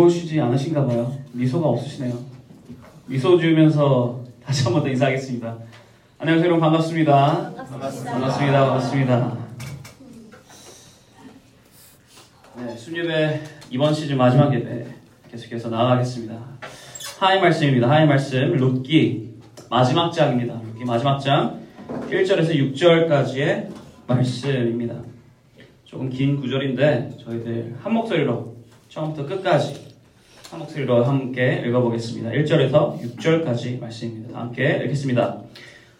즐거우시지 않으신가 봐요. 미소가 없으시네요. 미소 지으면서 다시 한 번 더 인사하겠습니다. 안녕하세요, 여러분 반갑습니다. 반갑습니다. 반갑습니다. 반갑습니다. 네, 순예배 이번 시즌 마지막 예배 계속해서 나아가겠습니다. 하나님 말씀입니다. 하나님 말씀 룻기 마지막 장입니다. 룻기 마지막 장 1절에서 6절까지의 말씀입니다. 조금 긴 구절인데 저희들 한 목소리로 처음부터 끝까지 한 목소리로 함께 읽어보겠습니다. 1절에서 6절까지 말씀입니다. 다 함께 읽겠습니다.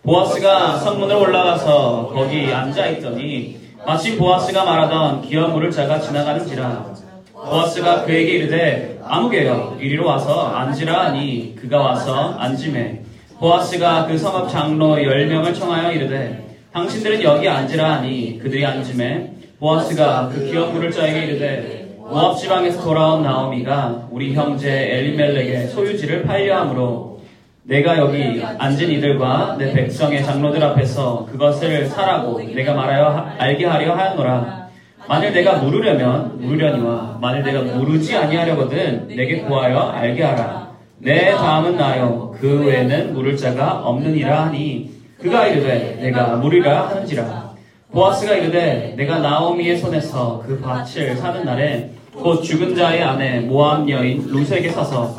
보아스가 성문으로 올라가서 거기 앉아있더니 마침 보아스가 말하던 기업 물을 자가 지나가는지라 보아스가 그에게 이르되 아무개여 이리로 와서 앉으라 하니 그가 와서 앉음에 보아스가 그 성읍 장로 열 명을 청하여 이르되 당신들은 여기 앉으라 하니 그들이 앉음에 보아스가 그 기업 물을 자에게 이르되 모압 지방에서 돌아온 나오미가 우리 형제 엘리멜렉의 소유지를 팔려 함으로 내가 여기 앉은 이들과 내 백성의 장로들 앞에서 그것을 사라고 내가 말하여 하- 알게 하려 하였노라. 만일 내가 물으려면 물으려니와 만일 내가 물으지 아니하려거든 내게 구하여 알게 하라. 내 다음은 나요. 그 외에는 물을 자가 없느니라 하니 그가 이르되 내가 물으라 하는지라. 보아스가 이르되 내가 나오미의 손에서 그 밭을 사는 날에 곧 죽은 자의 아내 모함 여인 루세에게 사서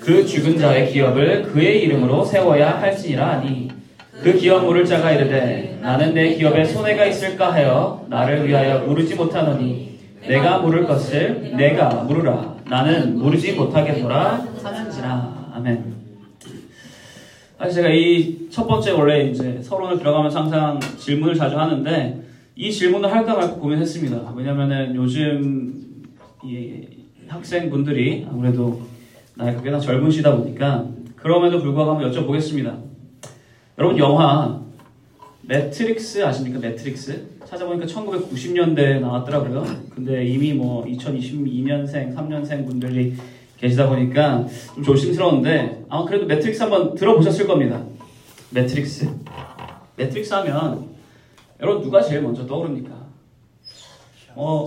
그 죽은 자의 기업을 그의 이름으로 세워야 할지니라 하니 그 기업 물을 자가 이르되 나는 내 기업에 손해가 있을까 하여 나를 위하여 물으지 못하노니 내가 물을 것을 내가 물으라. 나는 물으지 못하겠노라. 하는지라. 아멘. 사실 제가 이 첫 번째 원래 이제 서론을 들어가면서 항상 질문을 자주 하는데 이 질문을 할까 말까 고민했습니다. 왜냐면은 요즘 이 학생분들이 아무래도 나이가 꽤나 젊으시다 보니까 그럼에도 불구하고 한번 여쭤보겠습니다. 여러분 영화 매트릭스 아십니까? 매트릭스 찾아보니까 1990년대에 나왔더라고요. 근데 이미 뭐 2022년생, 3년생 분들이 계시다 보니까 좀 조심스러운데 아마 그래도 매트릭스 한번 들어보셨을 겁니다. 매트릭스. 매트릭스 하면 여러분 누가 제일 먼저 떠오릅니까? 어,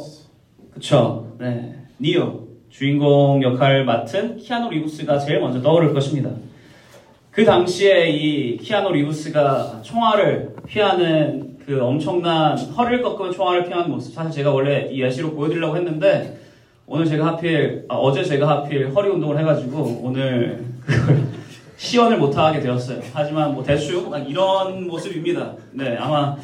그쵸. 네. 니오. 주인공 역할을 맡은 키아노 리브스가 제일 먼저 떠오를 것입니다. 그 당시에 이 키아노 리브스가 총알을 피하는 그 엄청난 허리를 꺾으면 총알을 피하는 모습 사실 제가 원래 이 예시로 보여드리려고 했는데 오늘 제가 하필 아, 어제 제가 하필 허리 운동을 해가지고 오늘 그걸 시연을 못하게 되었어요. 하지만 뭐 대충 딱 이런 모습입니다. 네 아마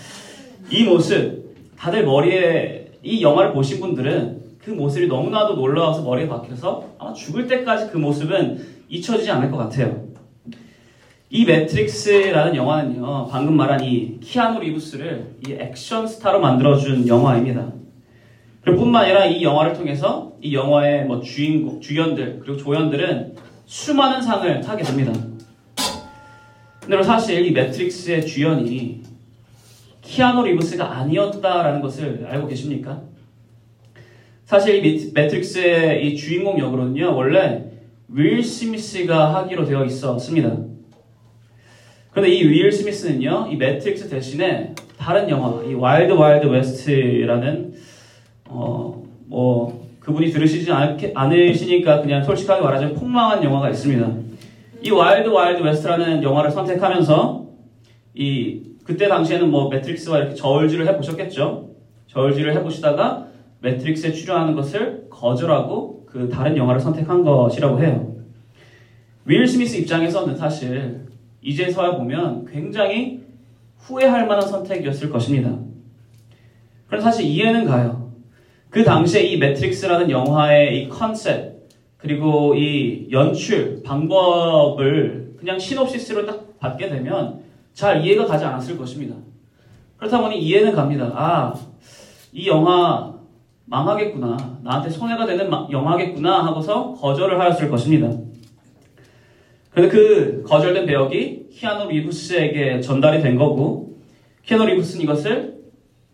이 모습 다들 머리에 이 영화를 보신 분들은 그 모습이 너무나도 놀라워서 머리에 박혀서 아마 죽을 때까지 그 모습은 잊혀지지 않을 것 같아요. 이 매트릭스라는 영화는요, 방금 말한 이 키아누 리브스를 이 액션 스타로 만들어준 영화입니다. 그리고 뿐만 아니라 이 영화를 통해서 이 영화의 뭐 주인공, 주연들, 그리고 조연들은 수많은 상을 타게 됩니다. 근데 사실 이 매트릭스의 주연이 키아누 리브스가 아니었다라는 것을 알고 계십니까? 사실 이 매- 매트릭스의 이 주인공 역으로는요, 원래 윌 스미스가 하기로 되어 있었습니다. 그런데 이 윌 스미스는요, 이 매트릭스 대신에 다른 영화, 이 와일드 와일드 웨스트라는, 어, 뭐, 그분이 들으시지 않, 않으시니까 그냥 솔직하게 말하자면 폭망한 영화가 있습니다. 이 와일드 와일드 웨스트라는 영화를 선택하면서, 이, 그때 당시에는 뭐 매트릭스와 이렇게 저울질을 해보셨겠죠? 저울질을 해보시다가 매트릭스에 출연하는 것을 거절하고 그 다른 영화를 선택한 것이라고 해요. 윌 스미스 입장에서는 사실 이제서야 보면 굉장히 후회할 만한 선택이었을 것입니다. 그래서 사실 이해는 가요. 그 당시에 이 매트릭스라는 영화의 이 컨셉 그리고 이 연출 방법을 그냥 시놉시스로 딱 받게 되면 잘 이해가 가지 않았을 것입니다. 그렇다 보니 이해는 갑니다. 아, 이 영화 망하겠구나. 나한테 손해가 되는 마- 영화겠구나 하고서 거절을 하였을 것입니다. 그런데 그 거절된 배역이 키아누 리브스에게 전달이 된 거고 키아누 리브스는 이것을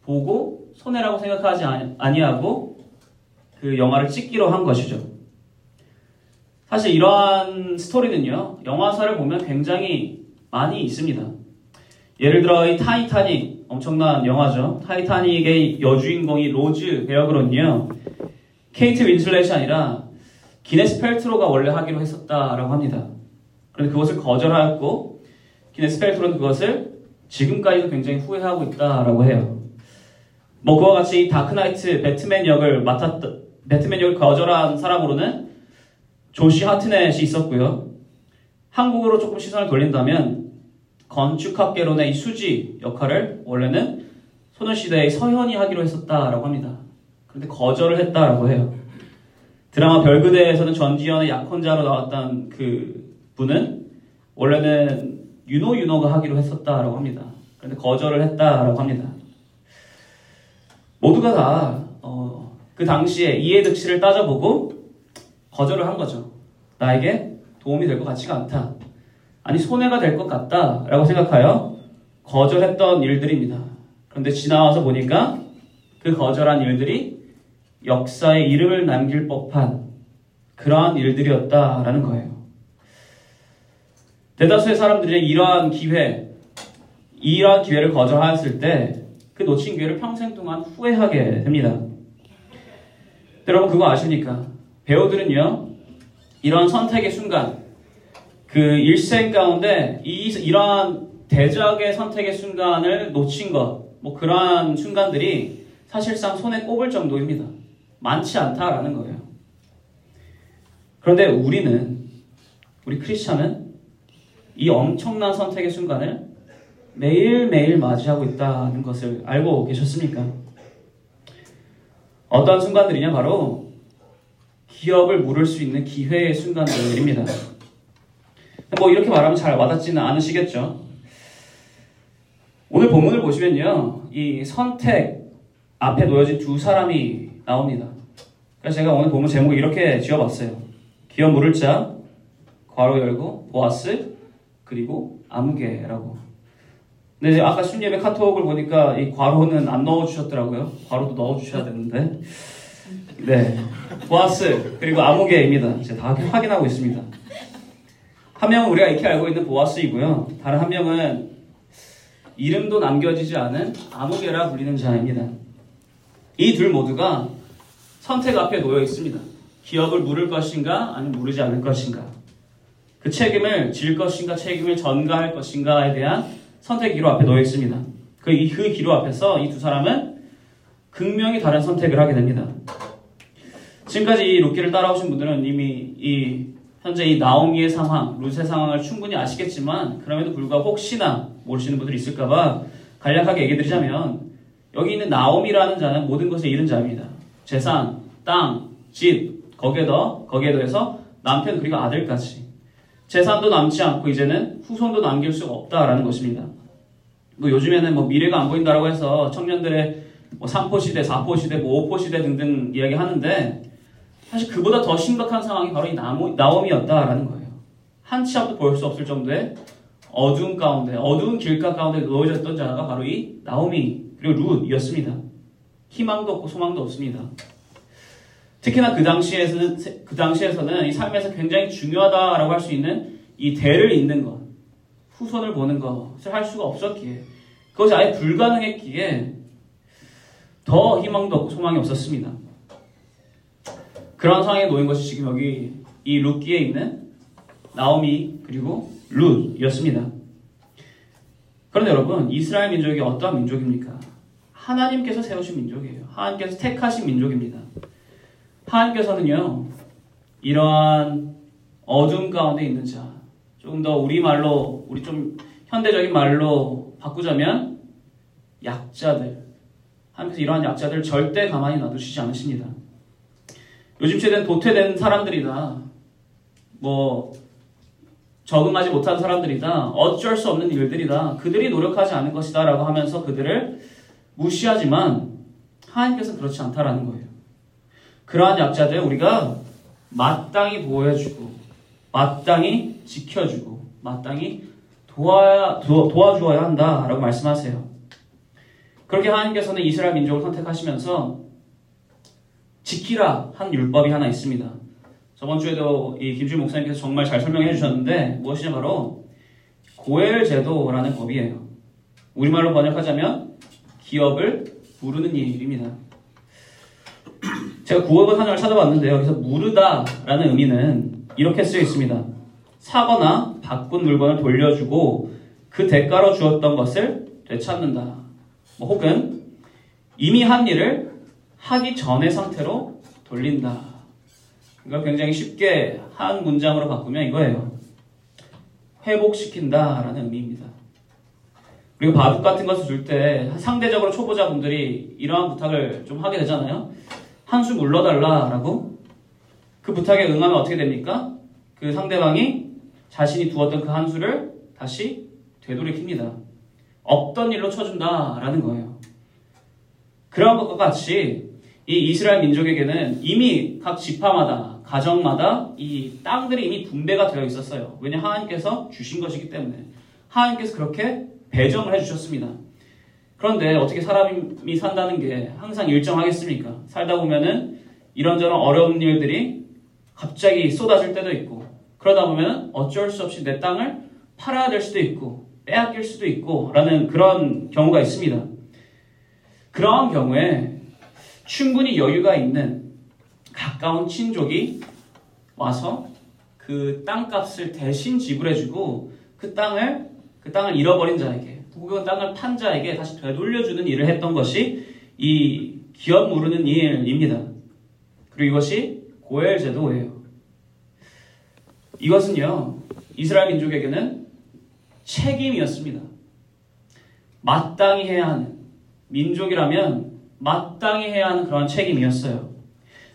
보고 손해라고 생각하지 아니- 아니하고 그 영화를 찍기로 한 것이죠. 사실 이러한 스토리는요, 영화사를 보면 굉장히 많이 있습니다. 예를 들어 이 타이타닉 엄청난 영화죠. 타이타닉의 여주인공인 로즈 배역으로는요. 케이트 윈슬렛이 아니라 기네스 펠트로가 원래 하기로 했었다라고 합니다. 그런데 그것을 거절하였고 기네스 펠트로는 그것을 지금까지도 굉장히 후회하고 있다라고 해요. 뭐 그와 같이 다크나이트 배트맨 역을 맡았던 배트맨 역을 거절한 사람으로는 조시 하트넷이 있었고요. 한국으로 조금 시선을 돌린다면 건축학개론의 이 수지 역할을 원래는 소녀시대의 서현이 하기로 했었다라고 합니다. 그런데 거절을 했다라고 해요. 드라마 별그대에서는 전지현의 약혼자로 나왔던 그 분은 원래는 윤호 윤호가 하기로 했었다라고 합니다. 그런데 거절을 했다라고 합니다. 모두가 다, 어, 그 당시에 이해득실을 따져보고 거절을 한 거죠. 나에게 도움이 될 것 같지가 않다. 아니, 손해가 될 것 같다. 라고 생각하여 거절했던 일들입니다. 그런데 지나와서 보니까 그 거절한 일들이 역사에 이름을 남길 법한 그러한 일들이었다라는 거예요. 대다수의 사람들이 이러한 기회, 이러한 기회를 거절하였을 때 그 놓친 기회를 평생 동안 후회하게 됩니다. 여러분 그거 아십니까? 배우들은요, 이런 선택의 순간, 그 일생 가운데 이, 이러한 대작의 선택의 순간을 놓친 것, 뭐 그러한 순간들이 사실상 손에 꼽을 정도입니다. 많지 않다라는 거예요. 그런데 우리는, 우리 크리스천은 이 엄청난 선택의 순간을 매일매일 맞이하고 있다는 것을 알고 계셨습니까? 어떤 순간들이냐? 바로 기업을 물을 수 있는 기회의 순간들입니다. 뭐 이렇게 말하면 잘 와닿지는 않으시겠죠? 오늘 본문을 보시면요. 이 선택 앞에 놓여진 두 사람이 나옵니다. 그래서 제가 오늘 본문 제목을 이렇게 지어봤어요. 기업 물을 자, 괄호 열고, 보아스, 그리고 아무개라고. 근데 아까 순예배 카톡을 보니까 이 괄호는 안 넣어주셨더라고요. 괄호도 넣어주셔야 되는데. 네. 보아스, 그리고 아무개입니다. 제가 다 확인하고 있습니다. 한 명은 우리가 익히 알고 있는 보아스이고요. 다른 한 명은 이름도 남겨지지 않은 아무개라 불리는 자입니다. 이 둘 모두가 선택 앞에 놓여 있습니다. 기업을 물을 것인가, 아니면 물르지 않을 것인가. 그 책임을 질 것인가, 책임을 전가할 것인가에 대한 선택 기로 앞에 놓여 있습니다. 그, 그 기로 앞에서 이 두 사람은 극명히 다른 선택을 하게 됩니다. 지금까지 이 루키를 따라오신 분들은 이미 이 현재 이 나오미의 상황, 룻의 상황을 충분히 아시겠지만 그럼에도 불구하고 혹시나 모르시는 분들이 있을까봐 간략하게 얘기 드리자면 여기 있는 나오미라는 자는 모든 것을 잃은 자입니다. 재산, 땅, 집, 거기에 더, 거기에 더해서 남편 그리고 아들까지. 재산도 남지 않고 이제는 후손도 남길 수가 없다라는 것입니다. 뭐 요즘에는 뭐 미래가 안 보인다라고 해서 청년들의 뭐 3포 시대, 4포 시대, 뭐 5포 시대 등등 이야기 하는데 사실 그보다 더 심각한 상황이 바로 이 나옴이었다라는 거예요. 한치 앞도 볼 수 없을 정도의 어두운 가운데, 어두운 길가 가운데 놓여졌던 자가 바로 이 나오미 그리고 룻이었습니다. 희망도 없고 소망도 없습니다. 특히나 그 당시에서는 그 당시에서는 이 삶에서 굉장히 중요하다라고 할 수 있는 이 대를 잇는 것, 후손을 보는 것을 할 수가 없었기에 그것이 아예 불가능했기에 더 희망도 없고 소망이 없었습니다. 그런 상황에 놓인 것이 지금 여기 이 룻기에 있는 나오미 그리고 룻이었습니다. 그런데 여러분 이스라엘 민족이 어떠한 민족입니까? 하나님께서 세우신 민족이에요. 하나님께서 택하신 민족입니다. 하나님께서는요 이러한 어둠 가운데 있는 자, 조금 더 우리 말로 우리 좀 현대적인 말로 바꾸자면 약자들, 하나님께서 이러한 약자들 절대 가만히 놔두시지 않으십니다. 요즘 세대는 도태된 사람들이다. 뭐 적응하지 못한 사람들이다. 어쩔 수 없는 일들이다. 그들이 노력하지 않은 것이다 라고 하면서 그들을 무시하지만 하나님께서 그렇지 않다라는 거예요. 그러한 약자들 우리가 마땅히 보호해주고 마땅히 지켜주고 마땅히 도와, 도, 도와주어야 한다 라고 말씀하세요. 그렇게 하나님께서는 이스라엘 민족을 선택하시면서 지키라 한 율법이 하나 있습니다. 저번 주에도 이 김준 목사님께서 정말 잘 설명해 주셨는데 무엇이냐 바로 고엘 제도라는 법이에요. 우리말로 번역하자면 기업을 부르는 일입니다. 제가 국어본 한정을 찾아봤는데요. 여기서 무르다라는 의미는 이렇게 쓰여 있습니다. 사거나 바꾼 물건을 돌려주고 그 대가로 주었던 것을 되찾는다. 뭐 혹은 이미 한 일을 하기 전의 상태로 돌린다. 이걸 굉장히 쉽게 한 문장으로 바꾸면 이거예요. 회복시킨다라는 의미입니다. 그리고 바둑 같은 것을 줄 때 상대적으로 초보자분들이 이러한 부탁을 좀 하게 되잖아요. 한 수 물러달라라고 그 부탁에 응하면 어떻게 됩니까? 그 상대방이 자신이 두었던 그 한 수를 다시 되돌이킵니다. 없던 일로 쳐준다라는 거예요. 그런 것과 같이 이 이스라엘 민족에게는 이미 각 지파마다 가정마다 이 땅들이 이미 분배가 되어 있었어요. 왜냐 하나님께서 주신 것이기 때문에 하나님께서 그렇게 배정을 해주셨습니다. 그런데 어떻게 사람이 산다는 게 항상 일정하겠습니까? 살다 보면은 이런저런 어려운 일들이 갑자기 쏟아질 때도 있고 그러다 보면 어쩔 수 없이 내 땅을 팔아야 될 수도 있고 빼앗길 수도 있고 라는 그런 경우가 있습니다. 그러한 경우에 충분히 여유가 있는 가까운 친족이 와서 그 땅값을 대신 지불해주고 그 땅을 그 땅을 잃어버린 자에게 혹은 땅을 판 자에게 다시 되돌려주는 일을 했던 것이 이 기업 무르는 일입니다. 그리고 이것이 고엘 제도예요. 이것은요 이스라엘 민족에게는 책임이었습니다. 마땅히 해야 하는 민족이라면 마땅히 해야 하는 그런 책임이었어요.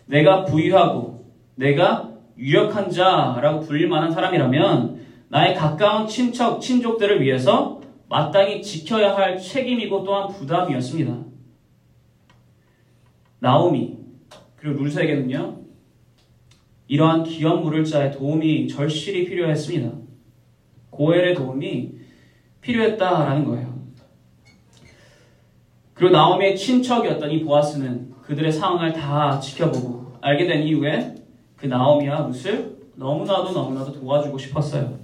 내가 부유하고 내가 유력한 자라고 불릴 만한 사람이라면 나의 가까운 친척, 친족들을 위해서 마땅히 지켜야 할 책임이고 또한 부담이었습니다. 나오미, 그리고 룰세에게는요, 이러한 기업 물을 자의 도움이 절실히 필요했습니다. 고엘의 도움이 필요했다라는 거예요. 그리고 나오미의 친척이었던 이 보아스는 그들의 상황을 다 지켜보고 알게 된 이후에 그 나오미와 룻을 너무나도 너무나도 도와주고 싶었어요.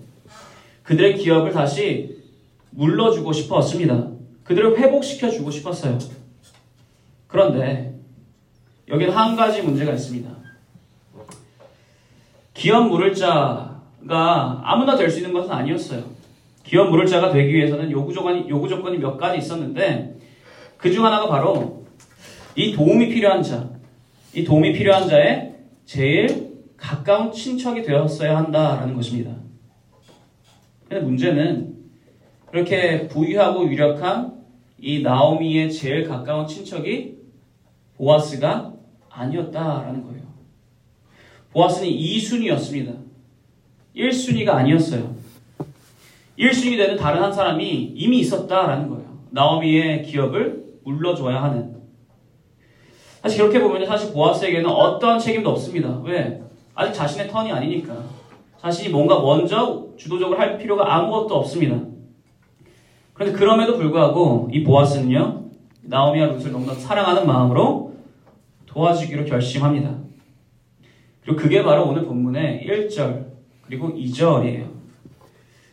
그들의 기업을 다시 물러주고 싶었습니다. 그들을 회복시켜 주고 싶었어요. 그런데 여기는 한 가지 문제가 있습니다. 기업 물을 자가 아무나 될 수 있는 것은 아니었어요. 기업 물을 자가 되기 위해서는 요구 조건이, 요구 조건이 몇 가지 있었는데 그 중 하나가 바로 이 도움이 필요한 자, 이 도움이 필요한 자의 제일 가까운 친척이 되었어야 한다라는 것입니다. 근데 문제는 그렇게 부유하고 유력한 이 나오미의 제일 가까운 친척이 보아스가 아니었다라는 거예요. 보아스는 2순위였습니다. 1순위가 아니었어요. 1순위 되는 다른 한 사람이 이미 있었다라는 거예요. 나오미의 기업을 물러줘야 하는. 사실 그렇게 보면 사실 보아스에게는 어떠한 책임도 없습니다. 왜? 아직 자신의 턴이 아니니까. 자신이 뭔가 먼저 주도적으로 할 필요가 아무것도 없습니다. 그런데 그럼에도 불구하고 이 보아스는요, 나오미와 룻을 너무나 사랑하는 마음으로 도와주기로 결심합니다. 그리고 그게 바로 오늘 본문의 1절 그리고 2절이에요.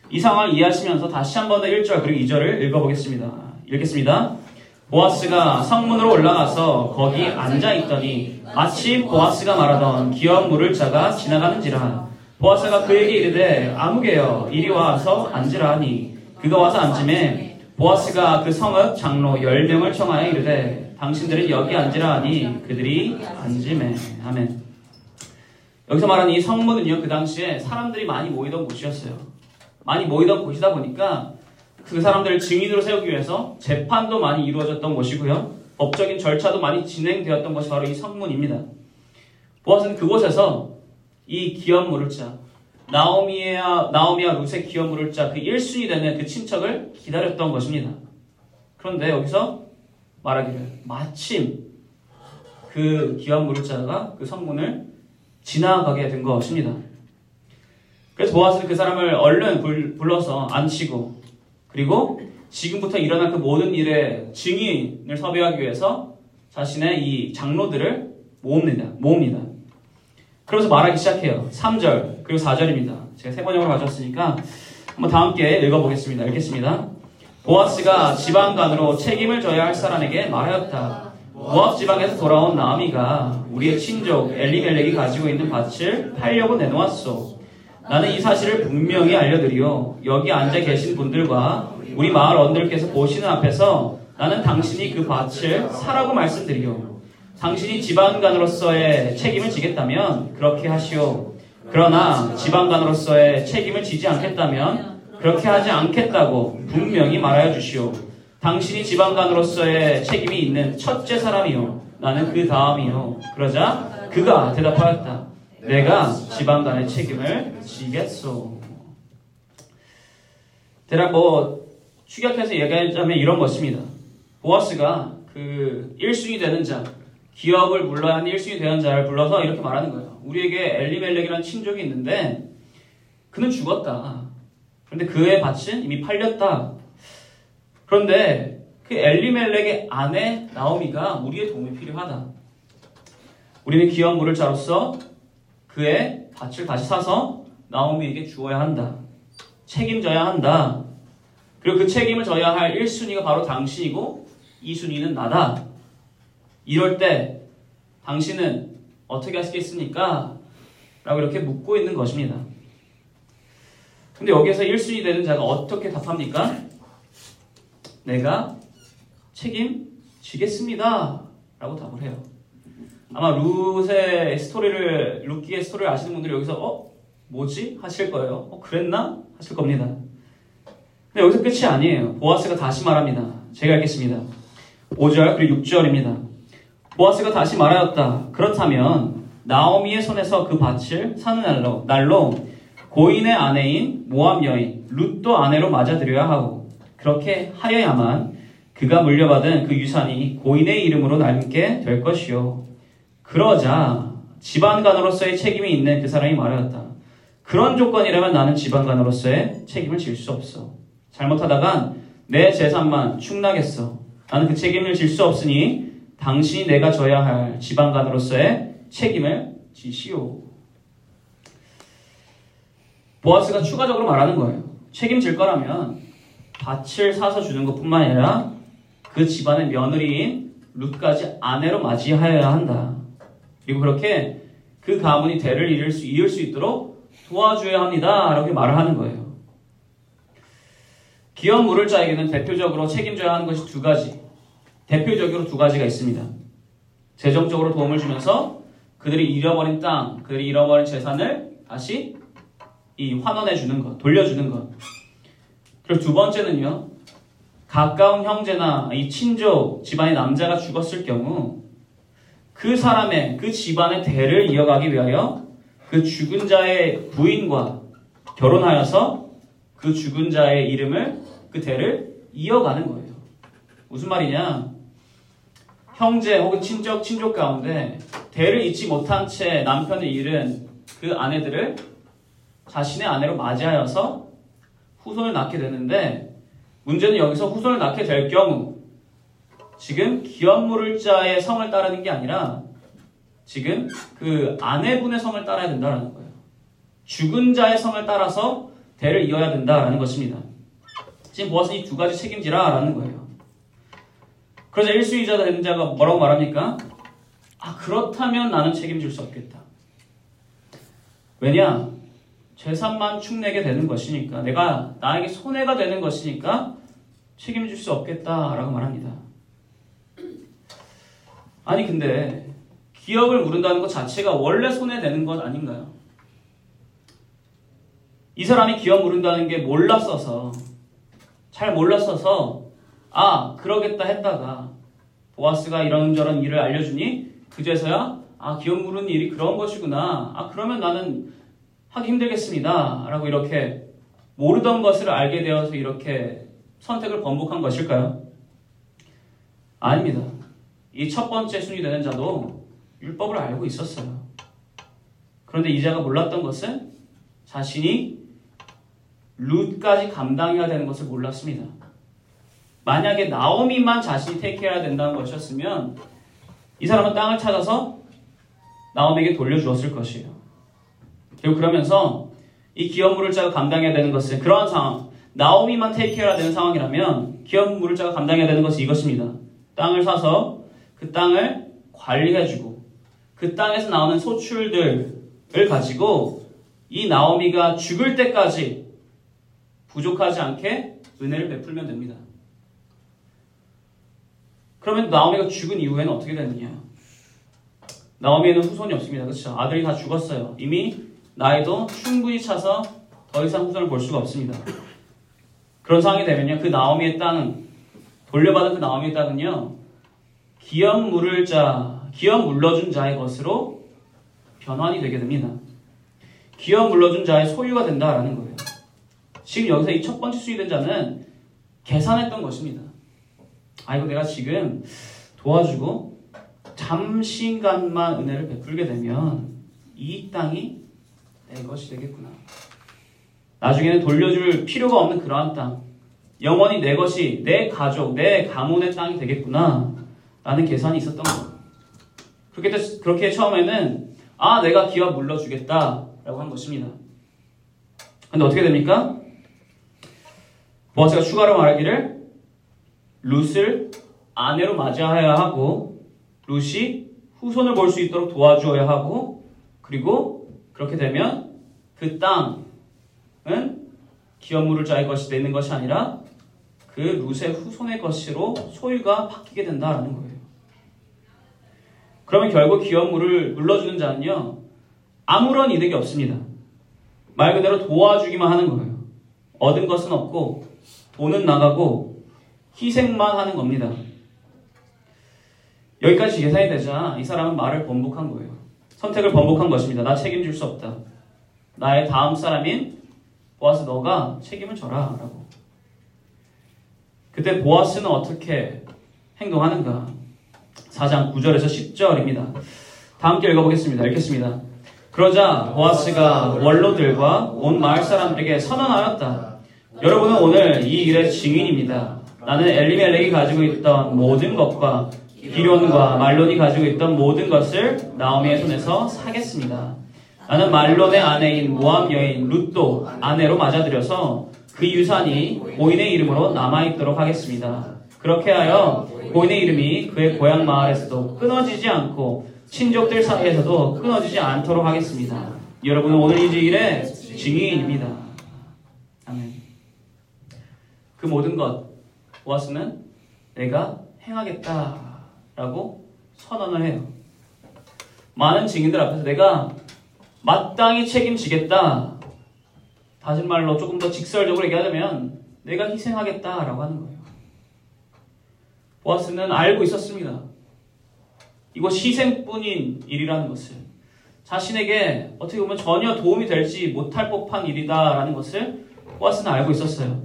이 상황을 이해하시면서 다시 한 번 더 1절 그리고 2절을 읽어보겠습니다. 읽겠습니다. 보아스가 성문으로 올라가서 거기 앉아 있더니 마치 보아스가 말하던 기업 물을 자가 지나가는지라. 보아스가 그에게 이르되 아무개여 이리 와서 앉으라 하니. 그가 와서 앉음에 보아스가 그 성읍 장로 열명을 청하여 이르되 당신들은 여기 앉으라 하니 그들이 앉음에. 아멘. 여기서 말하는 이 성문은요 그 당시에 사람들이 많이 모이던 곳이었어요. 많이 모이던 곳이다 보니까 그 사람들을 증인으로 세우기 위해서 재판도 많이 이루어졌던 곳이고요 법적인 절차도 많이 진행되었던 것이 바로 이 성문입니다 보아스는 그곳에서 이 기업 물을 자 나오미와 나오미와 룻의 기업 물을 자 그 1순위 되는 그 친척을 기다렸던 것입니다. 그런데 여기서 말하기를 마침 그 기업 물을 자가 그 성문을 지나가게 된 것입니다. 그래서 보아스는 그 사람을 얼른 불러서 앉히고 그리고 지금부터 일어날 그 모든 일의 증인을 섭외하기 위해서 자신의 이 장로들을 모읍니다. 모읍니다. 그러면서 말하기 시작해요. 3절 그리고 4절입니다. 제가 세 번역으로 가져왔으니까 한번 다 함께 읽어보겠습니다. 읽겠습니다. 보아스가 지방관으로 책임을 져야 할 사람에게 말하였다. 모압 지방에서 돌아온 나아미가 우리의 친족 엘리멜렉이 가지고 있는 밭을 팔려고 내놓았소. 나는 이 사실을 분명히 알려드리오. 여기 앉아 계신 분들과 우리 마을 어른들께서 보시는 앞에서 나는 당신이 그 밭을 사라고 말씀드리오. 당신이 지방간으로서의 책임을 지겠다면 그렇게 하시오. 그러나 지방간으로서의 책임을 지지 않겠다면 그렇게 하지 않겠다고 분명히 말하여 주시오. 당신이 지방간으로서의 책임이 있는 첫째 사람이요. 나는 그 다음이요. 그러자 그가 대답하였다. 내가 지방간의 책임을 지겠소. 대략 뭐 축약해서 얘기하자면 이런 것입니다. 보아스가 그 1순위 되는 자, 기업을 물러야 하는 1순위 되는 자를 불러서 이렇게 말하는 거예요. 우리에게 엘리멜렉이라는 친족이 있는데 그는 죽었다. 그런데 그의 밭은 이미 팔렸다. 그런데 그 엘리멜렉의 아내 나오미가 우리의 도움이 필요하다. 우리는 기업 물을 자로서 그의 밭을 다시 사서 나오미에게 주어야 한다. 책임져야 한다. 그리고 그 책임을 져야 할 1순위가 바로 당신이고 2순위는 나다. 이럴 때 당신은 어떻게 하시겠습니까? 라고 이렇게 묻고 있는 것입니다. 근데 여기에서 1순위 되는 자가 어떻게 답합니까? 내가 책임지겠습니다. 라고 답을 해요. 아마 룻의 스토리를, 룻기의 스토리를 아시는 분들이 여기서, 어? 뭐지? 하실 거예요. 어, 그랬나? 하실 겁니다. 근데 여기서 끝이 아니에요. 보아스가 다시 말합니다. 제가 읽겠습니다. 5절 그리고 6절입니다. 보아스가 다시 말하였다. 그렇다면 나오미의 손에서 그 밭을 사는 날로, 날로 고인의 아내인 모함 여인 룻도 아내로 맞아들여야 하고 그렇게 하여야만 그가 물려받은 그 유산이 고인의 이름으로 남게 될 것이요. 그러자 집안간으로서의 책임이 있는 그 사람이 말하였다. 그런 조건이라면 나는 집안간으로서의 책임을 질 수 없어. 잘못하다간 내 재산만 축나겠어. 나는 그 책임을 질 수 없으니 당신이 내가 져야 할 지방간으로서의 책임을 지시오. 보아스가 추가적으로 말하는 거예요. 책임질 거라면 밭을 사서 주는 것뿐만 아니라 그 집안의 며느리인 룻까지 아내로 맞이하여야 한다. 그리고 그렇게 그 가문이 대를 이을 수, 이을 수 있도록 도와줘야 합니다. 이렇게 말을 하는 거예요. 기업 물을 자에게는 대표적으로 책임져야 하는 것이 두 가지. 대표적으로 두 가지가 있습니다. 재정적으로 도움을 주면서 그들이 잃어버린 땅, 그들이 잃어버린 재산을 다시 이 환원해 주는 것, 돌려주는 것. 그리고 두 번째는요, 가까운 형제나 이 친족 집안의 남자가 죽었을 경우 그 사람의 그 집안의 대를 이어가기 위하여 그 죽은 자의 부인과 결혼하여서 그 죽은 자의 이름을 그 대를 이어가는 거예요. 무슨 말이냐? 형제 혹은 친족, 친족 가운데 대를 잊지 못한 채 남편을 잃은 그 아내들을 자신의 아내로 맞이하여서 후손을 낳게 되는데 문제는 여기서 후손을 낳게 될 경우 지금 기업 물을 자의 성을 따르는 게 아니라 지금 그 아내분의 성을 따라야 된다는 거예요. 죽은 자의 성을 따라서 대를 이어야 된다라는 것입니다. 지금 보아서 이 두 가지 책임지라라는 거예요. 그러자 1수위자 되는 자가 뭐라고 말합니까? 아, 그렇다면 나는 책임질 수 없겠다. 왜냐? 재산만 축내게 되는 것이니까, 내가 나에게 손해가 되는 것이니까 책임질 수 없겠다라고 말합니다. 아니, 근데 기업을 물은다는 것 자체가 원래 손해되는 것 아닌가요? 이 사람이 기업 물은다는 게 몰랐어서, 잘 몰랐어서 아, 그러겠다 했다가 보아스가 이런저런 일을 알려주니 그제서야 아, 기업 물은 일이 그런 것이구나. 아, 그러면 나는 하기 힘들겠습니다. 라고 이렇게 모르던 것을 알게 되어서 이렇게 선택을 번복한 것일까요? 아닙니다. 이 첫 번째 순위 되는 자도 율법을 알고 있었어요. 그런데 이자가 몰랐던 것은 자신이 룻까지 감당해야 되는 것을 몰랐습니다. 만약에 나오미만 자신이 택해야 된다는 것이었으면 이 사람은 땅을 찾아서 나오미에게 돌려주었을 것이에요. 결국 그러면서 이 기업 물을 자가 감당해야 되는 것은 그러한 상황, 나오미만 테이크해야 되는 상황이라면 기업 물을 자가 감당해야 되는 것이 이것입니다. 땅을 사서 그그 땅을 관리해주고 그 땅에서 나오는 소출들을 가지고 이 나오미가 죽을 때까지 부족하지 않게 은혜를 베풀면 됩니다. 그러면 나오미가 죽은 이후에는 어떻게 되느냐? 나오미에는 후손이 없습니다. 그렇죠? 아들이 다 죽었어요. 이미 나이도 충분히 차서 더 이상 후손을 볼 수가 없습니다. 그런 상황이 되면요. 그 나오미의 땅은 돌려받은 그 나오미의 땅은요. 기업 물을 자, 기업 물러준 자의 것으로 변환이 되게 됩니다. 기업 물러준 자의 소유가 된다라는 거예요. 지금 여기서 이 첫 번째 수익된 자는 계산했던 것입니다. 아, 이거 내가 지금 도와주고 잠시간만 은혜를 베풀게 되면 이 땅이 내 것이 되겠구나. 나중에는 돌려줄 필요가 없는 그러한 땅. 영원히 내 것이 내 가족, 내 가문의 땅이 되겠구나. 라는 계산이 있었던 거예요. 그렇게, 그렇게 처음에는 아, 내가 기업 물러주겠다. 라고 한 것입니다. 근데 어떻게 됩니까? 보아스가 추가로 말하기를 룻을 아내로 맞이하여야 하고 룻이 후손을 볼 수 있도록 도와주어야 하고 그리고 그렇게 되면 그 땅은 기업 물을 자의 것이 되는 것이 아니라 그 룻의 후손의 것으로 소유가 바뀌게 된다라는 거예요. 그러면 결국 기업 물을 물러주는 자는요 아무런 이득이 없습니다. 말 그대로 도와주기만 하는 거예요. 얻은 것은 없고 돈은 나가고 희생만 하는 겁니다. 여기까지 계산이 되자 이 사람은 말을 번복한 거예요. 선택을 번복한 것입니다. 나 책임질 수 없다. 나의 다음 사람인 보아스 너가 책임을 져라 라고. 그때 보아스는 어떻게 행동하는가? 4장 9절에서 10절입니다. 다 함께 읽어보겠습니다. 읽겠습니다. 그러자 보아스가 원로들과 온 마을 사람들에게 선언하였다. 여러분은 오늘 이 일의 증인입니다. 나는 엘리멜렉이 가지고 있던 모든 것과 기론과 말론이 가지고 있던 모든 것을 나오미의 손에서 사겠습니다. 나는 말론의 아내인 모함 여인 룻도 아내로 맞아들여서 그 유산이 고인의 이름으로 남아있도록 하겠습니다. 그렇게 하여 고인의 이름이 그의 고향 마을에서도 끊어지지 않고 친족들 사이에서도 끊어지지 않도록 하겠습니다. 여러분은 오늘 이 일의 증인입니다. 아멘. 그 모든 것 보았으면 내가 행하겠다라고 선언을 해요. 많은 증인들 앞에서 내가 마땅히 책임지겠다. 다른 말로 조금 더 직설적으로 얘기하자면 내가 희생하겠다라고 하는 거예요. 보아스는 알고 있었습니다. 이거 희생뿐인 일이라는 것을 자신에게 어떻게 보면 전혀 도움이 될지 못할 법한 일이다라는 것을 보아스는 알고 있었어요.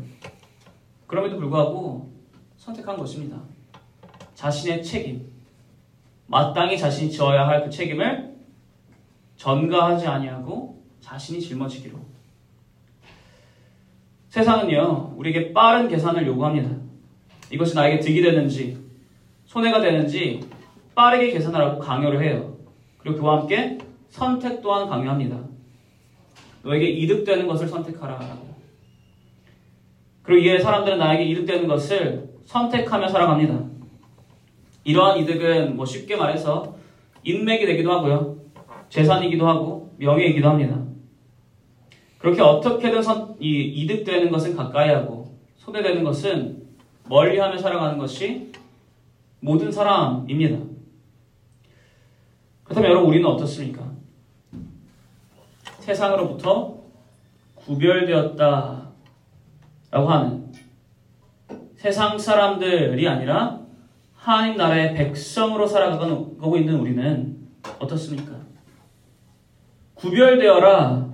그럼에도 불구하고 선택한 것입니다. 자신의 책임, 마땅히 자신이 져야 할 그 책임을 전가하지 아니하고 자신이 짊어지기로. 세상은요, 우리에게 빠른 계산을 요구합니다. 이것이 나에게 득이 되는지, 손해가 되는지 빠르게 계산하라고 강요를 해요. 그리고 그와 함께 선택 또한 강요합니다. 너에게 이득되는 것을 선택하라라고. 그리고 이에 사람들은 나에게 이득되는 것을 선택하며 살아갑니다. 이러한 이득은 뭐 쉽게 말해서 인맥이 되기도 하고요. 재산이기도 하고 명예이기도 합니다. 그렇게 어떻게든 선, 이 이득되는 것은 가까이 하고 소외되는 것은 멀리하며 살아가는 것이 모든 사람입니다. 그렇다면 여러분 우리는 어떻습니까? 세상으로부터 구별되었다 라고 하는 세상 사람들이 아니라 하나님 나라의 백성으로 살아가고 있는 우리는 어떻습니까? 구별되어라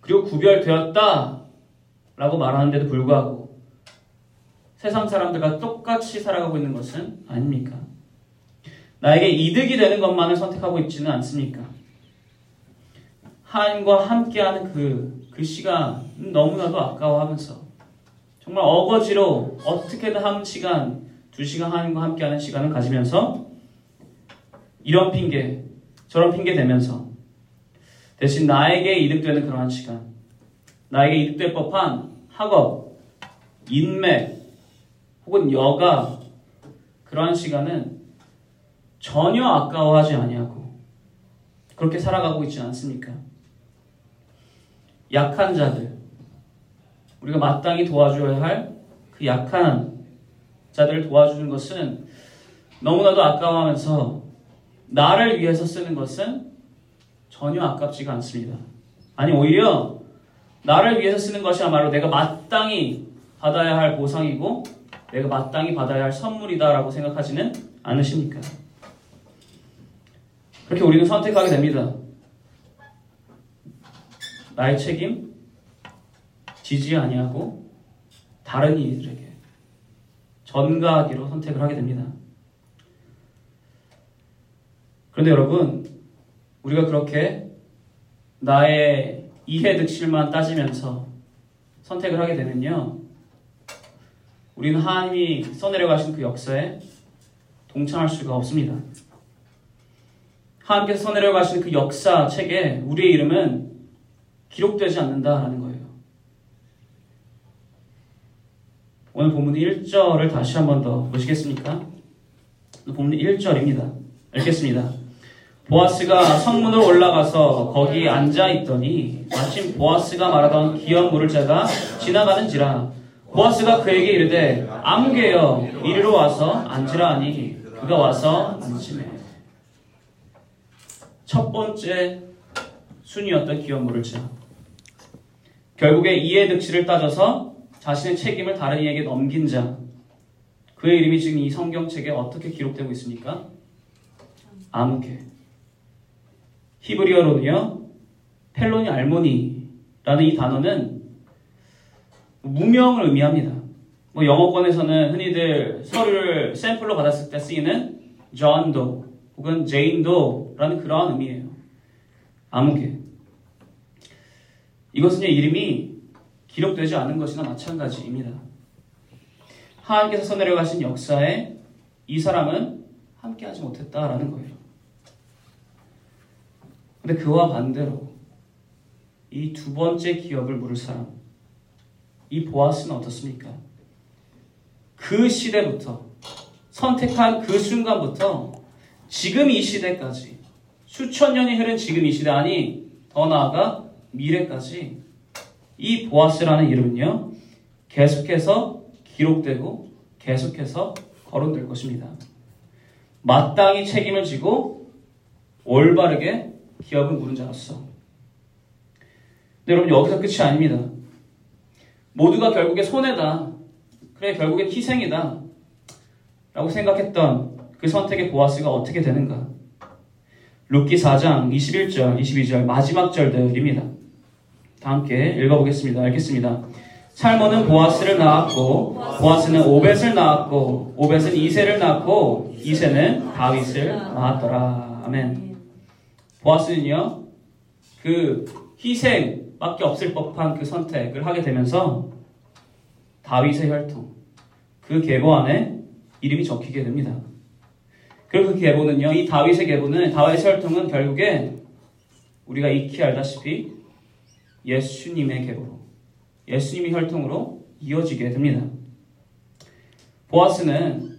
그리고 구별되었다 라고 말하는데도 불구하고 세상 사람들과 똑같이 살아가고 있는 것은 아닙니까? 나에게 이득이 되는 것만을 선택하고 있지는 않습니까? 하나님과 함께하는 그, 그 시간 너무나도 아까워하면서 정말 어거지로 어떻게든 한 시간, 두 시간 하나님과 함께하는 시간을 가지면서 이런 핑계, 저런 핑계 대면서 대신 나에게 이득되는 그러한 시간, 나에게 이득될 법한 학업, 인맥, 혹은 여가, 그러한 시간은 전혀 아까워하지 아니하고 그렇게 살아가고 있지 않습니까? 약한 자들 우리가 마땅히 도와줘야 할 그 약한 자들을 도와주는 것은 너무나도 아까워하면서 나를 위해서 쓰는 것은 전혀 아깝지가 않습니다. 아니 오히려 나를 위해서 쓰는 것이야말로 내가 마땅히 받아야 할 보상이고 내가 마땅히 받아야 할 선물이다라고 생각하지는 않으십니까? 그렇게 우리는 선택하게 됩니다. 나의 책임 지지 아니하고 다른 이들에게 전가하기로 선택을 하게 됩니다. 그런데 여러분, 우리가 그렇게 나의 이해 득실만 따지면서 선택을 하게 되면요. 우리는 하나님이 써내려 가신 그 역사에 동참할 수가 없습니다. 하나님께서 써내려 가신 그 역사 책에 우리의 이름은 기록되지 않는다라는 거예요. 오늘 본문 1절을 다시 한 번 더 보시겠습니까? 본문 1절입니다. 읽겠습니다. 보아스가 성문으로 올라가서 거기 앉아 있더니 마침 보아스가 말하던 기업 물을 자가 지나가는지라 보아스가 그에게 이르되 아무개여 이리로 와서 앉으라 하니 그가 와서 앉으매 첫 번째 순이었던 기업 물을 자 결국에 이해 득실을 따져서 자신의 책임을 다른 이에게 넘긴 자. 그의 이름이 지금 이 성경책에 어떻게 기록되고 있습니까? 아무개 히브리어로는요, 펠로니 알모니라는 이 단어는 무명을 의미합니다. 뭐 영어권에서는 흔히들 서류를 샘플로 받았을 때 쓰이는 John Doe 혹은 Jane Doe라는 그러한 의미예요. 아무개. 이것은 이름이 기록되지 않은 것이나 마찬가지입니다. 하나님께서 써내려가신 역사에 이 사람은 함께하지 못했다라는 거예요. 근데 그와 반대로 이 두 번째 기업을 무를 사람, 이 보아스는 어떻습니까? 그 시대부터 선택한 그 순간부터 지금 이 시대까지 수천 년이 흐른 지금 이 시대 아니 더 나아가 미래까지 이 보아스라는 이름은요 계속해서 기록되고 계속해서 거론될 것입니다. 마땅히 책임을 지고 올바르게 기업을 물은 자로서. 근데 여러분 여기서 끝이 아닙니다. 모두가 결국에 손해다. 그래 결국에 희생이다. 라고 생각했던 그 선택의 보아스가 어떻게 되는가? 룻기 4장 21절, 22절 마지막 절들입니다. 다 함께 읽어보겠습니다. 읽겠습니다. 살모는 보아스를 낳았고 보아스는 오벳을 낳았고 오벳은 이세를 낳았고 이세는 다윗을 낳았더라. 아멘. 보아스는요, 그 희생 밖에 없을 법한 그 선택을 하게 되면서 다윗의 혈통, 그 계보 안에 이름이 적히게 됩니다. 그리고 그 계보는요, 이 다윗의 계보는, 다윗의 혈통은 결국에 우리가 익히 알다시피 예수님의 계보로, 예수님의 혈통으로 이어지게 됩니다. 보아스는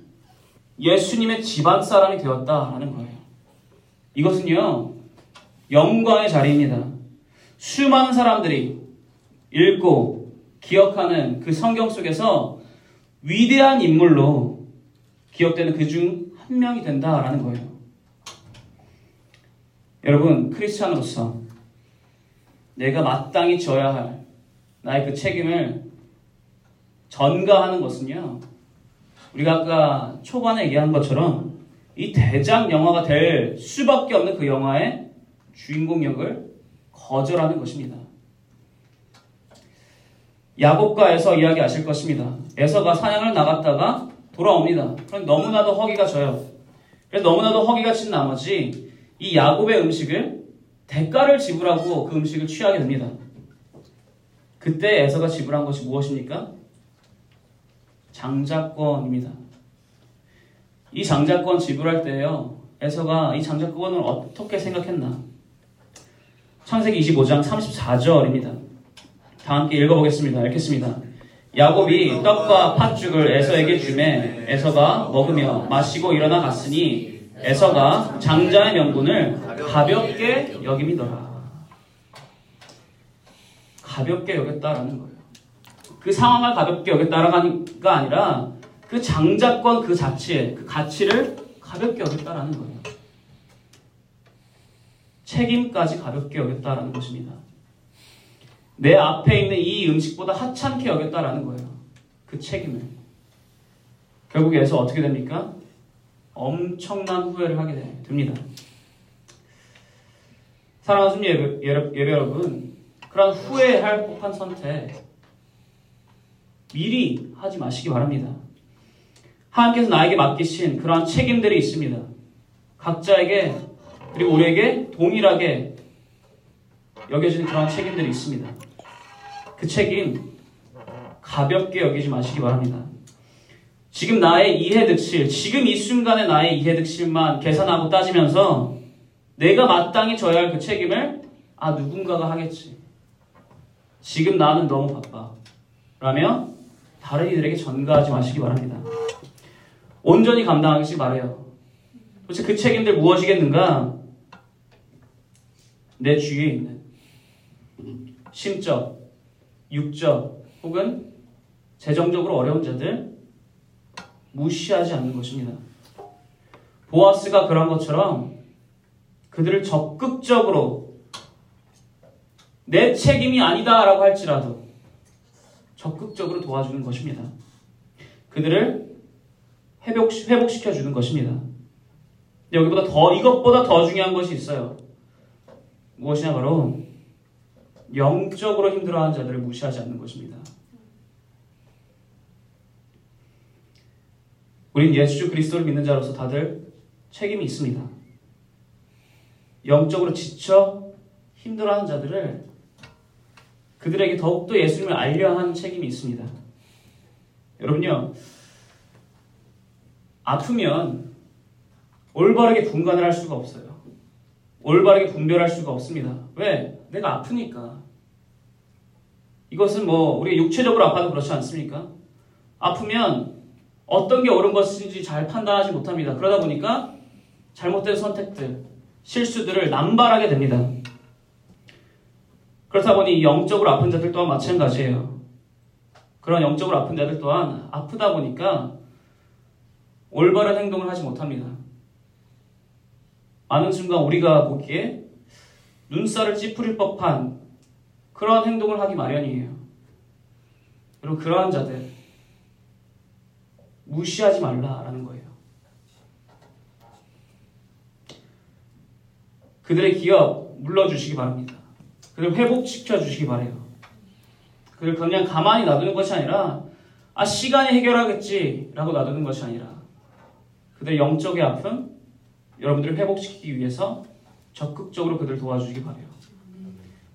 예수님의 집안 사람이 되었다라는 거예요. 이것은요, 영광의 자리입니다. 수많은 사람들이 읽고 기억하는 그 성경 속에서 위대한 인물로 기억되는 그 중 한 명이 된다라는 거예요. 여러분, 크리스찬으로서 내가 마땅히 져야 할 나의 그 책임을 전가하는 것은요, 우리가 아까 초반에 얘기한 것처럼 이 대작 영화가 될 수밖에 없는 그 영화의 주인공 역을 거절하는 것입니다. 야곱과 에서 이야기하실 것입니다. 에서가 사냥을 나갔다가 돌아옵니다. 그럼 너무나도 허기가 져요. 그래서 너무나도 허기가 진 나머지 이 야곱의 음식을 대가를 지불하고 그 음식을 취하게 됩니다. 그때 에서가 지불한 것이 무엇입니까? 장자권입니다. 이 장자권 지불할 때요, 에서가 이 장자권을 어떻게 생각했나? 창세기 25장 34절입니다. 다 함께 읽어보겠습니다. 읽겠습니다. 야곱이 떡과 팥죽을 에서에게 주매 에서가 먹으며 마시고 일어나 갔으니 에서가 장자의 명분을 가볍게 여김이더라. 가볍게 여겼다라는 거예요. 그 상황을 가볍게 여겼다라가 아니라 그 장자권 그 자체, 그 가치를 가볍게 여겼다라는 거예요. 책임까지 가볍게 여겼다라는 것입니다. 내 앞에 있는 이 음식보다 하찮게 여겼다라는 거예요. 그 책임을. 결국에서 어떻게 됩니까? 엄청난 후회를 하게 됩니다. 사랑하는 예배, 예배 여러분, 그런 후회할 법한 선택 미리 하지 마시기 바랍니다. 하나님께서 나에게 맡기신 그러한 책임들이 있습니다. 각자에게 그리고 우리에게 동일하게 여겨지는 그러한 책임들이 있습니다. 그 책임 가볍게 여기지 마시기 바랍니다. 지금 나의 이해득실, 지금 이 순간의 나의 이해득실만 계산하고 따지면서 내가 마땅히 져야 할 그 책임을 아 누군가가 하겠지. 지금 나는 너무 바빠. 라며 다른 이들에게 전가하지 마시기 바랍니다. 온전히 감당하시 바래요. 도대체 그 책임들 무엇이겠는가? 내 주위에 있는 심적, 육적 혹은 재정적으로 어려운 자들 무시하지 않는 것입니다. 보아스가 그런 것처럼 그들을 적극적으로 내 책임이 아니다라고 할지라도 적극적으로 도와주는 것입니다. 그들을 회복, 회복시켜 주는 것입니다. 여기보다 더, 이것보다 더 중요한 것이 있어요. 무엇이냐, 바로 영적으로 힘들어하는 자들을 무시하지 않는 것입니다. 우린 예수 그리스도를 믿는 자로서 다들 책임이 있습니다. 영적으로 지쳐 힘들어하는 자들을 그들에게 더욱더 예수님을 알려 하는 책임이 있습니다. 여러분요, 아프면 올바르게 분간을 할 수가 없어요. 올바르게 분별할 수가 없습니다. 왜? 내가 아프니까. 이것은 뭐, 우리 육체적으로 아파도 그렇지 않습니까? 아프면 어떤 게 옳은 것인지 잘 판단하지 못합니다. 그러다 보니까 잘못된 선택들, 실수들을 남발하게 됩니다. 그렇다 보니 영적으로 아픈 자들 또한 마찬가지예요. 그런 영적으로 아픈 자들 또한 아프다 보니까 올바른 행동을 하지 못합니다. 많은 순간 우리가 보기에 눈살을 찌푸릴 법한 그러한 행동을 하기 마련이에요. 여러분 그러한 자들 무시하지 말라라는 거예요. 그들의 기업 물러주시기 바랍니다. 그들 회복시켜 주시기 바래요. 그들 그냥 가만히 놔두는 것이 아니라 아 시간이 해결하겠지라고 놔두는 것이 아니라 그들의 영적의 아픔 여러분들을 회복시키기 위해서 적극적으로 그들을 도와주시기 바래요.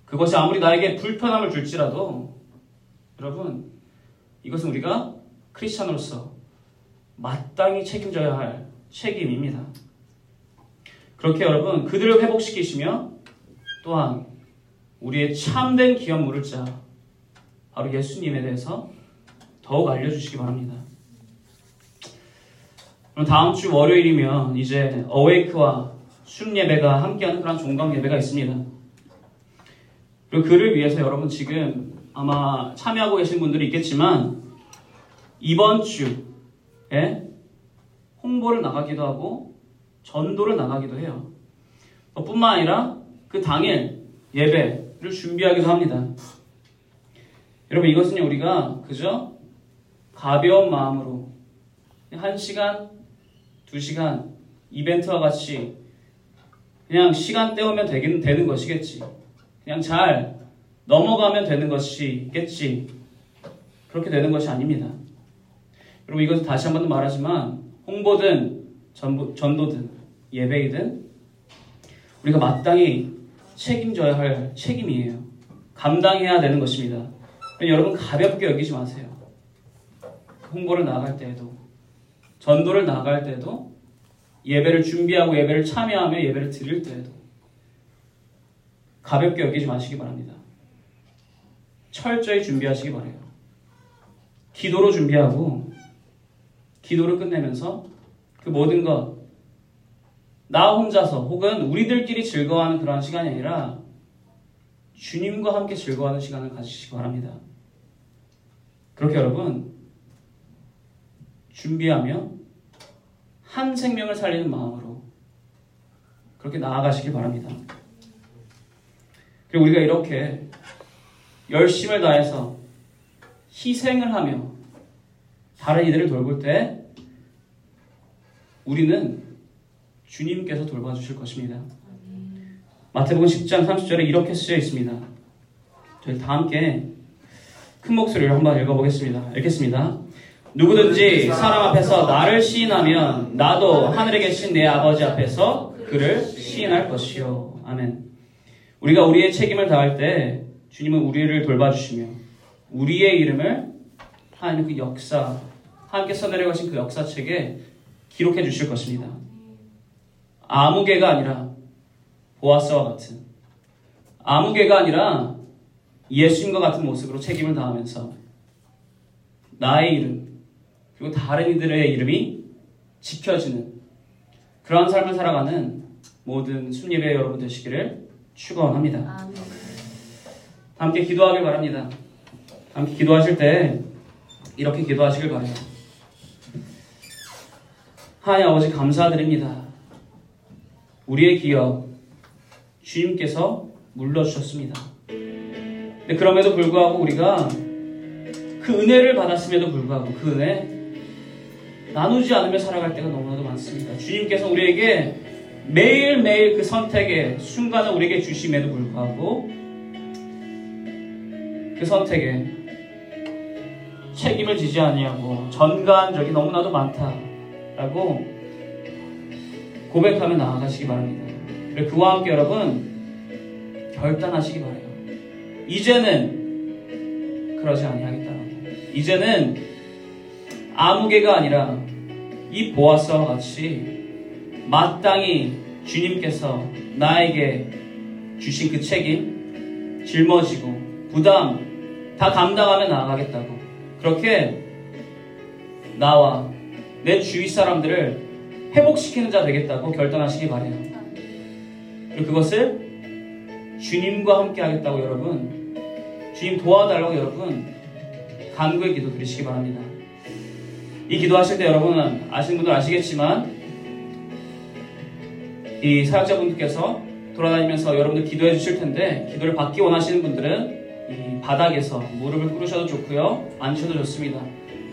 그것이 아무리 나에게 불편함을 줄지라도 여러분 이것은 우리가 크리스천으로서 마땅히 책임져야 할 책임입니다. 그렇게 여러분 그들을 회복시키시며 또한 우리의 참된 기업 물을 자 바로 예수님에 대해서 더욱 알려주시기 바랍니다. 그럼 다음 주 월요일이면 이제 어웨이크와 순 예배가 함께하는 그런 종강 예배가 있습니다. 그리고 그를 위해서 여러분 지금 아마 참여하고 계신 분들이 있겠지만 이번 주에 홍보를 나가기도 하고 전도를 나가기도 해요. 뿐만 아니라 그 당일 예배를 준비하기도 합니다. 여러분 이것은 우리가 그저 가벼운 마음으로 한 시간, 두 시간 이벤트와 같이 그냥 시간 때우면 되긴 되는 것이겠지. 그냥 잘 넘어가면 되는 것이겠지. 그렇게 되는 것이 아닙니다. 여러분 이것은 다시 한번 말하지만 홍보든 전부, 전도든 예배이든 우리가 마땅히 책임져야 할 책임이에요. 감당해야 되는 것입니다. 여러분 가볍게 여기지 마세요. 홍보를 나갈 때에도 전도를 나갈 때도 예배를 준비하고 예배를 참여하며 예배를 드릴 때에도 가볍게 여기지 마시기 바랍니다. 철저히 준비하시기 바래요. 기도로 준비하고 기도를 끝내면서 그 모든 것 나 혼자서 혹은 우리들끼리 즐거워하는 그러한 시간이 아니라 주님과 함께 즐거워하는 시간을 가지시기 바랍니다. 그렇게 여러분 준비하며 한 생명을 살리는 마음으로 그렇게 나아가시길 바랍니다. 그리고 우리가 이렇게 열심을 다해서 희생을 하며 다른 이들을 돌볼 때 우리는 주님께서 돌봐주실 것입니다. 마태복음 10장 30절에 이렇게 쓰여 있습니다. 저희 다 함께 큰 목소리로 한번 읽어보겠습니다. 읽겠습니다. 누구든지 사람 앞에서 나를 시인하면 나도 하늘에 계신 내 아버지 앞에서 그를 시인할 것이요. 아멘. 우리가 우리의 책임을 다할 때 주님은 우리를 돌봐주시며 우리의 이름을 하나님 그 역사 함께 써내려가신 그 역사책에 기록해 주실 것입니다. 아무개가 아니라 보아스와 같은 아무개가 아니라 예수님과 같은 모습으로 책임을 다하면서 나의 이름 그리고 다른 이들의 이름이 지켜지는 그러한 삶을 살아가는 모든 순예배 여러분 되시기를 축원합니다. 함께 기도하길 바랍니다. 함께 기도하실 때 이렇게 기도하시길 바래요. 하나님 아버지 감사드립니다. 우리의 기업 주님께서 물러주셨습니다. 근데 그럼에도 불구하고 우리가 그 은혜를 받았음에도 불구하고 그 은혜 나누지 않으며 살아갈 때가 너무나도 많습니다. 주님께서 우리에게 매일매일 그 선택의 순간을 우리에게 주심에도 불구하고 그 선택에 책임을 지지 아니하고 전가한 적이 너무나도 많다라고 고백하며 나아가시기 바랍니다. 그리고 그와 함께 여러분 결단하시기 바래요. 이제는 그러지 아니하겠다라고. 이제는 아무개가 아니라 이 보아스와 같이 마땅히 주님께서 나에게 주신 그 책임 짊어지고 부담 다 감당하며 나아가겠다고 그렇게 나와 내 주위 사람들을 회복시키는 자 되겠다고 결단하시기 바래요. 그리고 그것을 주님과 함께 하겠다고 여러분 주님 도와달라고 여러분 간구의 기도 드리시기 바랍니다. 이 기도하실 때 여러분 아시는 분들 아시겠지만 이 사역자분들께서 돌아다니면서 여러분들 기도해 주실 텐데 기도를 받기 원하시는 분들은 이 바닥에서 무릎을 꿇으셔도 좋고요 앉으셔도 좋습니다.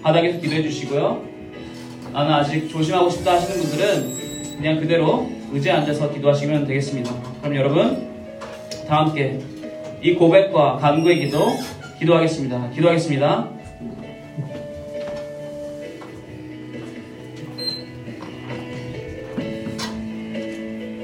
바닥에서 기도해 주시고요. 나는 아직 조심하고 싶다 하시는 분들은 그냥 그대로 의자에 앉아서 기도하시면 되겠습니다. 그럼 여러분 다 함께 이 고백과 간구의 기도 기도하겠습니다. 기도하겠습니다.